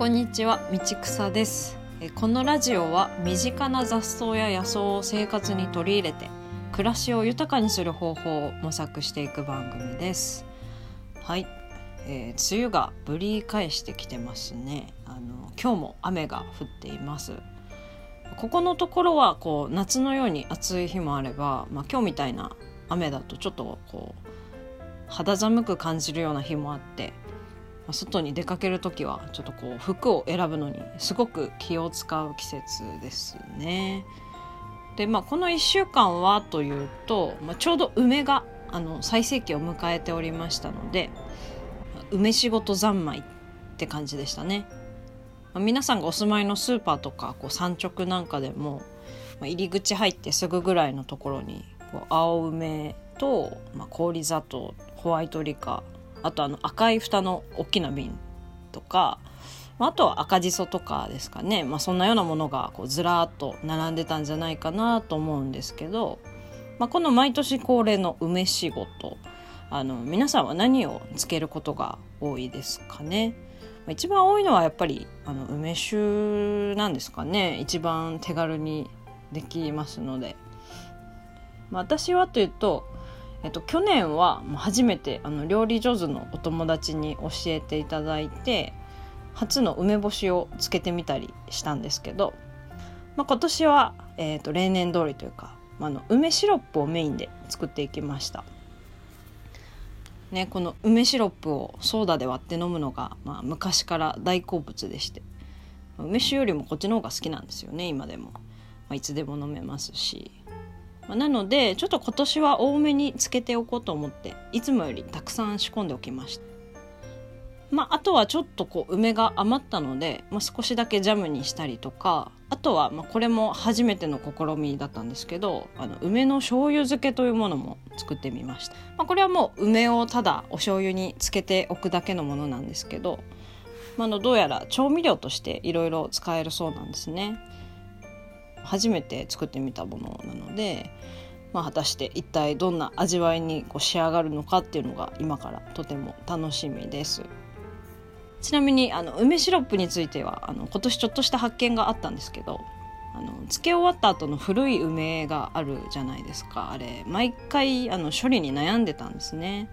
こんにちは道草です。えこのラジオは身近な雑草や野草を生活に取り入れて暮らしを豊かにする方法を模索していく番組です。はい、えー梅雨がぶり返してきてますね。あの今日も雨が降っています。ここのところはこう夏のように暑い日もあれば、まあ、今日みたいな雨だとちょっとこう肌寒く感じるような日もあって外に出かける時はちょっとこう服を選ぶのにすごく気を使う季節ですね。でまあこの1週間はというと、まあ、ちょうど梅があの最盛期を迎えておりましたので梅仕事三昧って感じでしたね。まあ皆さんがお住まいのスーパーとかこう産直なんかでも、まあ入り口入ってすぐぐらいのところにこう青梅と、まあ、氷砂糖ホワイトリカあとあの赤い蓋の大きな瓶とかまああとは赤じそとかですかね、まあ、そんなようなものがこうずらーっと並んでたんじゃないかなと思うんですけど、まあ、この毎年恒例の梅仕事あの皆さんは何をつけることが多いですかね。まあ一番多いのはやっぱりあの梅酒なんですかね。一番手軽にできますので、まあ、私はというとえっと、去年は初めてあの料理上手のお友達に教えていただいて初の梅干しをつけてみたりしたんですけど、まあ、今年は、えっと例年通りというか、まあ、の梅シロップをメインで作っていきました。ね、この梅シロップをソーダで割って飲むのが、まあ、昔から大好物でして梅酒よりもこっちの方が好きなんですよね今でも、まあ、いつでも飲めますしなのでちょっと今年は多めにつけておこうと思っていつもよりたくさん仕込んでおきました。まあ、あとはちょっとこう梅が余ったので、まあ、少しだけジャムにしたりとかあとはまあこれも初めての試みだったんですけどあの梅の醤油漬けというものも作ってみました、まあ、これはもう梅をただお醤油につけておくだけのものなんですけど、ま、あのどうやら調味料としていろいろ使えるそうなんですね。初めて作ってみたものなので、まあ、果たして一体どんな味わいにこう仕上がるのかっていうのが今からとても楽しみです。ちなみにあの梅シロップについてはあの今年ちょっとした発見があったんですけどあの漬け終わった後の古い梅があるじゃないですかあれ毎回あの処理に悩んでたんですね。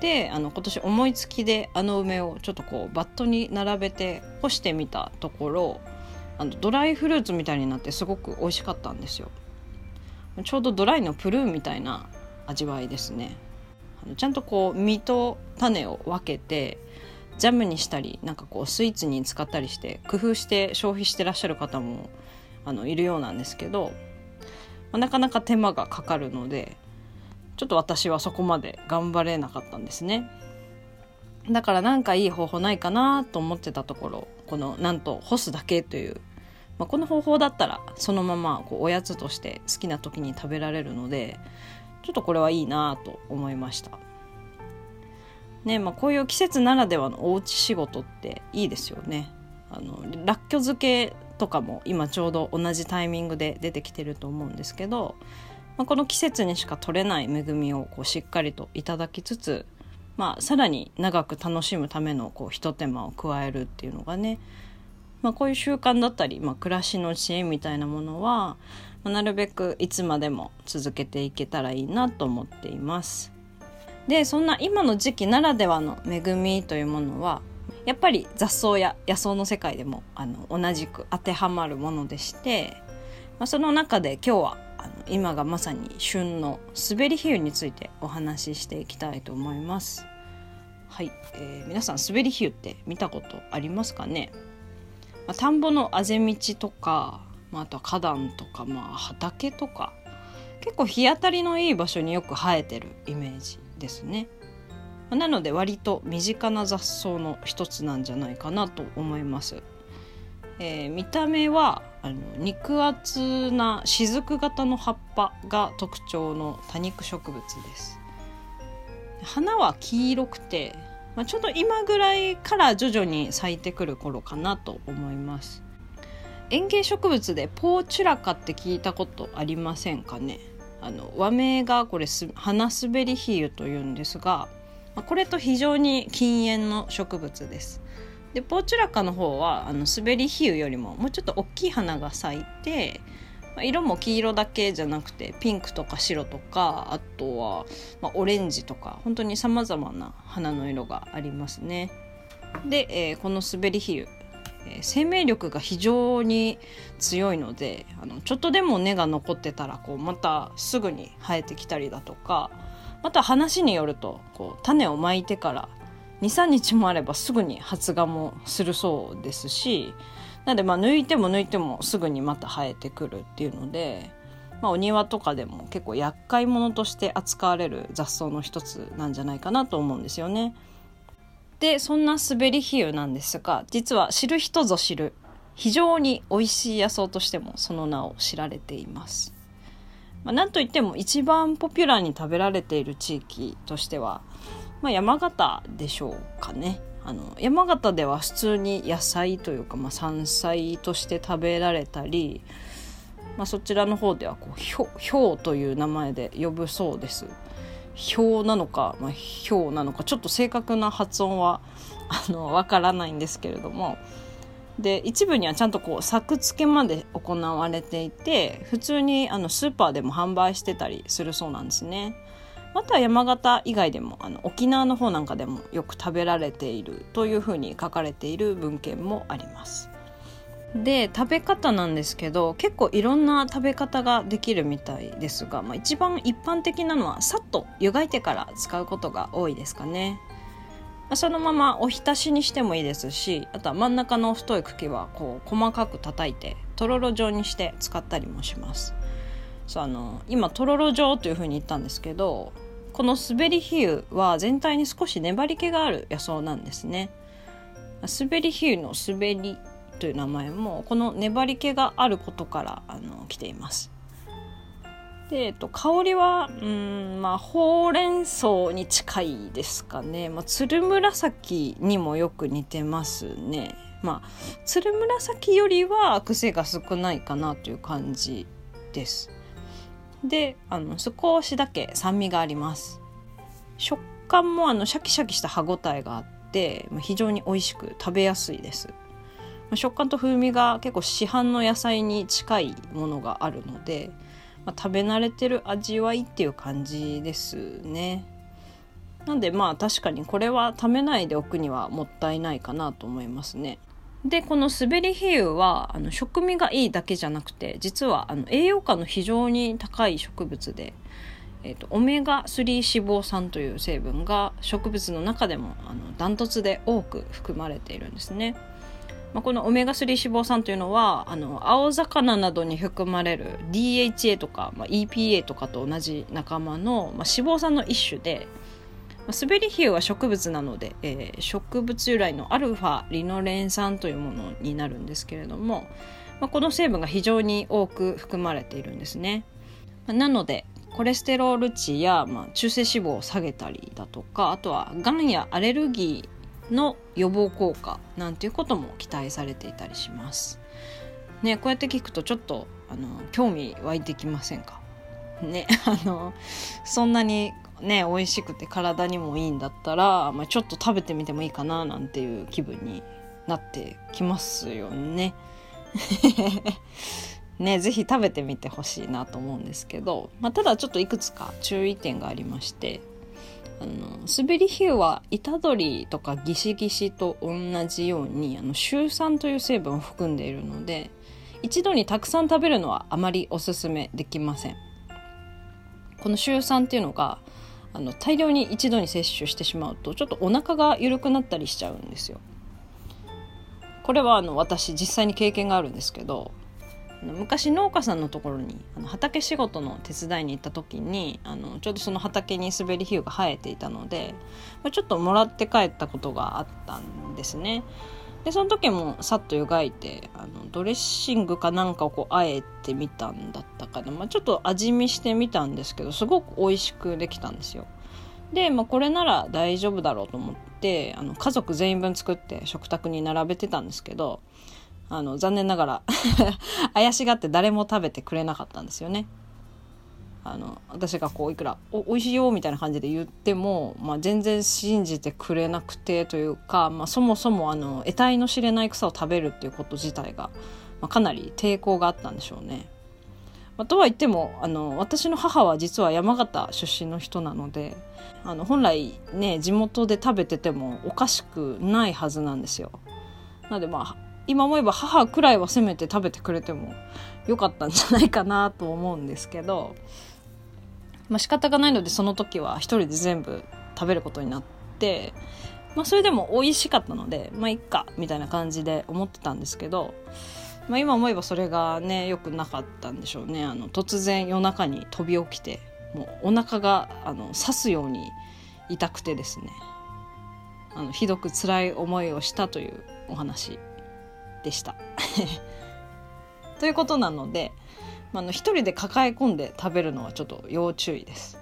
であの今年思いつきであの梅をちょっとこうバットに並べて干してみたところあのドライフルーツみたいになってすごく美味しかったんですよ。ちょうどドライのプルーンみたいな味わいですね。あのちゃんとこう実と種を分けてジャムにしたりなんかこうスイーツに使ったりして工夫して消費してらっしゃる方もあのいるようなんですけど、まあ、なかなか手間がかかるのでちょっと私はそこまで頑張れなかったんですね。だからなんかいい方法ないかなと思ってたところこのなんと干すだけというまあ、この方法だったらそのままこうおやつとして好きな時に食べられるのでちょっとこれはいいなと思いました。ねまあ、こういう季節ならではのおうち仕事っていいですよね。あのらっきょ漬けとかも今ちょうど同じタイミングで出てきてると思うんですけど、まあ、この季節にしか取れない恵みをこうしっかりといただきつつ、まあ、さらに長く楽しむためのこうひと手間を加えるっていうのがねまあ、こういう習慣だったり、まあ、暮らしの知恵みたいなものは、まあ、なるべくいつまでも続けていけたらいいなと思っています。でそんな今の時期ならではの恵みというものはやっぱり雑草や野草の世界でもあの同じく当てはまるものでして、まあ、その中で今日はあの今がまさに旬の滑り比喩についてお話ししていきたいと思います。はい、えー皆さん滑り比喩って見たことありますかね？まあ、田んぼのあぜ道とか、まあ、あとは花壇とか、まあ、畑とか結構日当たりのいい場所によく生えてるイメージですね。まなので割と身近な雑草の一つなんじゃないかなと思います。えー見た目はあの肉厚な雫型の葉っぱが特徴の多肉植物です。花は黄色くてまあ、ちょうど今ぐらいから徐々に咲いてくる頃かなと思います。園芸植物でポーチュラカって聞いたことありませんかね？あの和名がこれす花滑り比喩というんですがまあこれと非常に禁煙の植物です。でポーチュラカの方はあの滑り比喩よりももうちょっと大きい花が咲いて色も黄色だけじゃなくてピンクとか白とかあとは、ま、オレンジとか本当にさまざまな花の色がありますね。で、えー、この滑り比喩、えー、生命力が非常に強いのであのちょっとでも根が残ってたらこうまたすぐに生えてきたりだとかまた話によるとこう種をまいてから23日もあればすぐに発芽もするそうですしなのでまあ抜いても抜いてもすぐにまた生えてくるっていうので、まあ、お庭とかでも結構厄介者として扱われる雑草の一つなんじゃないかなと思うんですよね。でそんな滑り比喩なんですが実は知る人ぞ知る非常に美味しい野草としてもその名を知られています。まあ、なんといっても一番ポピュラーに食べられている地域としてはまあ、山形でしょうかねあの山形では普通に野菜というか、まあ、山菜として食べられたり、まあ、そちらの方ではこうひょひょうという名前で呼ぶそうです。ひょうなのか、まあ、ひょうなのかちょっと正確な発音はあのわからないんですけれどもで一部にはちゃんとこう作付けまで行われていて普通にあのスーパーでも販売してたりするそうなんですね。あとは山形以外でもあの沖縄の方なんかでもよく食べられているというふうに書かれている文献もあります。で食べ方なんですけど結構いろんな食べ方ができるみたいですが、まあ、一番一般的なのはさっと湯がいてから使うことが多いですかね。そのままお浸しにしてもいいですしあとは真ん中の太い茎はこう細かく叩いてとろろ状にして使ったりもします。そうあの今とろろ状というふうに言ったんですけどこの滑り比喩は全体に少し粘り気がある野草なんですね。滑り比喩の滑りという名前もこの粘り気があることからあの来ています。で、えっと、香りはうんまあほうれん草に近いですかね、まあ、つる紫にもよく似てますね。まあつる紫よりは癖が少ないかなという感じです。であの少しだけ酸味があります。食感もあのシャキシャキした歯ごたえがあって非常に美味しく食べやすいです。食感と風味が結構市販の野菜に近いものがあるので、まあ、食べ慣れてる味わいっていう感じですね。なんでまあ確かにこれは食べないでおくにはもったいないかなと思いますね。でこの滑り比喩はあの食味がいいだけじゃなくて実はあの栄養価の非常に高い植物で、えーと、オメガ3脂肪酸という成分が植物の中でもあのダントツで多く含まれているんですね。まあ、このオメガ3脂肪酸というのはあの青魚などに含まれる DHA とか、まあ、EPA とかと同じ仲間の、まあ、脂肪酸の一種で滑り比喩は植物なので、えー、植物由来のアルファリノレン酸というものになるんですけれども、まあ、この成分が非常に多く含まれているんですね。なのでコレステロール値や、まあ、中性脂肪を下げたりだとかあとはがんやアレルギーの予防効果なんていうことも期待されていたりします。ね、こうやって聞くとちょっとあの興味湧いてきませんか？ねあのそんなにね美味しくて体にもいいんだったら、まあ、ちょっと食べてみてもいいかななんていう気分になってきますよね。ね是非食べてみてほしいなと思うんですけど、まあ、ただちょっといくつか注意点がありましてあの滑り比喩は虎杖とかギシギシと同じようにあのシュウ酸という成分を含んでいるので一度にたくさん食べるのはあまりおすすめできません。このシュウ酸っていうのがあの大量に一度に摂取してしまうとちょっとお腹が緩くなったりしちゃうんですよ。これはあの私実際に経験があるんですけど昔農家さんのところにあの畑仕事の手伝いに行った時にあのちょうどその畑に滑り比喩が生えていたのでちょっともらって帰ったことがあったんですね。でその時もさっと湯がいてあのドレッシングかなんかをこうあえてみたんだったかな、まあ、ちょっと味見してみたんですけどすごく美味しくできたんですよ。で、まあ、これなら大丈夫だろうと思ってあの家族全員分作って食卓に並べてたんですけどあの残念ながら 怪しがって誰も食べてくれなかったんですよね。あの私がこういくら「お美味しいよ」みたいな感じで言っても、まあ、全然信じてくれなくてというか、まあ、そもそもあの得体の知れない草を食べるっていうこと自体が、まあ、かなり抵抗があったんでしょうね。まあ、とは言ってもあの私の母は実は山形出身の人なのであの本来ね地元で食べててもおかしくないはずなんですよ。なのでまあ今思えば母くらいはせめて食べてくれてもよかったんじゃないかなと思うんですけどまあ仕方がないのでその時は一人で全部食べることになって、まあ、それでも美味しかったのでまあいっかみたいな感じで思ってたんですけど、まあ、今思えばそれがね良くなかったんでしょうねあの突然夜中に飛び起きてもうお腹があの刺すように痛くてですねあのひどく辛い思いをしたというお話でした。ということなので、まあ、の一人で抱え込んで食べるのはちょっと要注意です。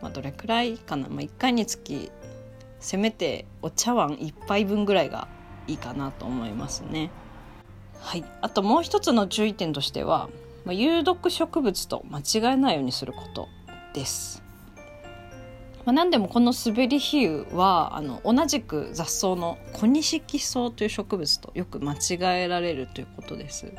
まあ、どれくらいかな、まあ、1回につきせめてお茶碗1杯分ぐらいがいいかなと思いますね。はい、あともう一つの注意点としては、まあ、有毒植物と間違えないようにすることです。まあ、何でもこのスベリヒユはあの同じく雑草のコニシキソウという植物とよく間違えられるということです。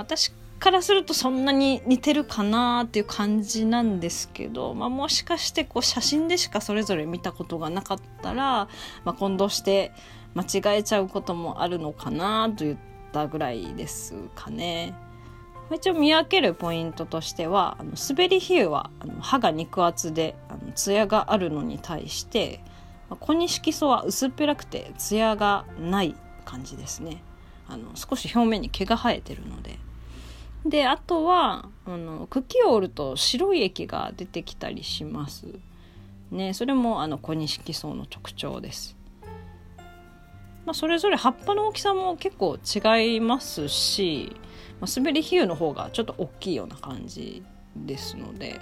私からするとそんなに似てるかなっていう感じなんですけど、まあ、もしかしてこう写真でしかそれぞれ見たことがなかったら、まあ、混同して間違えちゃうこともあるのかなといったぐらいですかね。一応見分けるポイントとしてはあの滑り比喩はあの歯が肉厚であの艶があるのに対して小錦ソは薄っぺらくて艶がない感じですねあの少し表面に毛が生えてるのでであとはあの茎を折ると白い液が出てきたりしますねそれもあの小錦ソの特徴ですまあ、それぞれ葉っぱの大きさも結構違いますしまあ、滑り比喩の方がちょっと大きいような感じですので、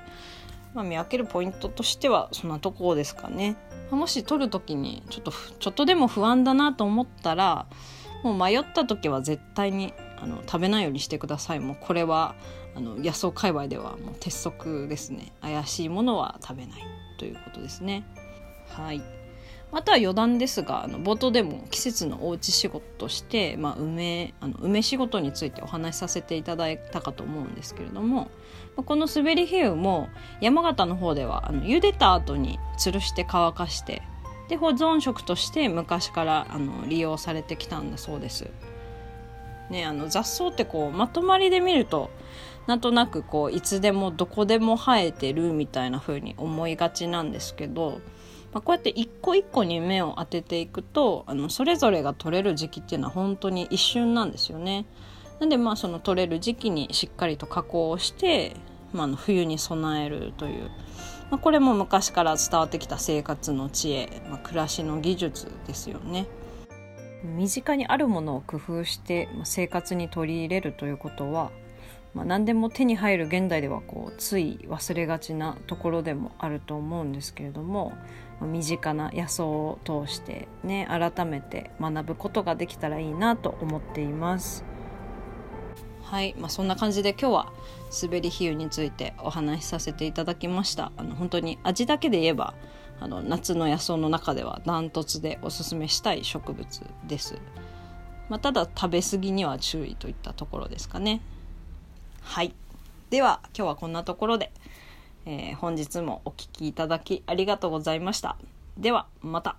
まあ、見分けるポイントとしてはそんなところですかね。もし取る時にちょっとちょっとでも不安だなと思ったらもう迷った時は絶対にあの食べないようにしてください。もうこれはあの野草界隈ではもう鉄則ですね。怪しいものは食べないということですね。はい。あとは余談ですがあの冒頭でも季節のおうち仕事として、まあ、梅あの梅仕事についてお話しさせていただいたかと思うんですけれどもこの滑り比喩も山形の方ではあの茹でた後に吊るして乾かしてで保存食として昔からあの利用されてきたんだそうです。ね、あの雑草ってこうまとまりで見るとなんとなくこういつでもどこでも生えてるみたいな風に思いがちなんですけどまあ、こうやって一個一個に目を当てていくとあのそれぞれが取れる時期っていうのは本当に一瞬なんですよね。なんでまあその取れる時期にしっかりと加工をして、まあ、の冬に備えるという、まあ、これも昔から伝わってきた生活の知恵、まあ、暮らしの技術ですよね。身近にあるものを工夫して生活に取り入れるということはまあ、何でも手に入る現代ではこうつい忘れがちなところでもあると思うんですけれども、身近な野草を通してね改めて学ぶことができたらいいなと思っています。はい、まあ、そんな感じで今日は滑り比喩についてお話しさせていただきました。あの本当に味だけで言えばあの夏の野草の中ではダントツでおすすめしたい植物です、まあ、ただ食べ過ぎには注意といったところですかね。はい。では今日はこんなところで、えー、本日もお聴きいただきありがとうございました。ではまた。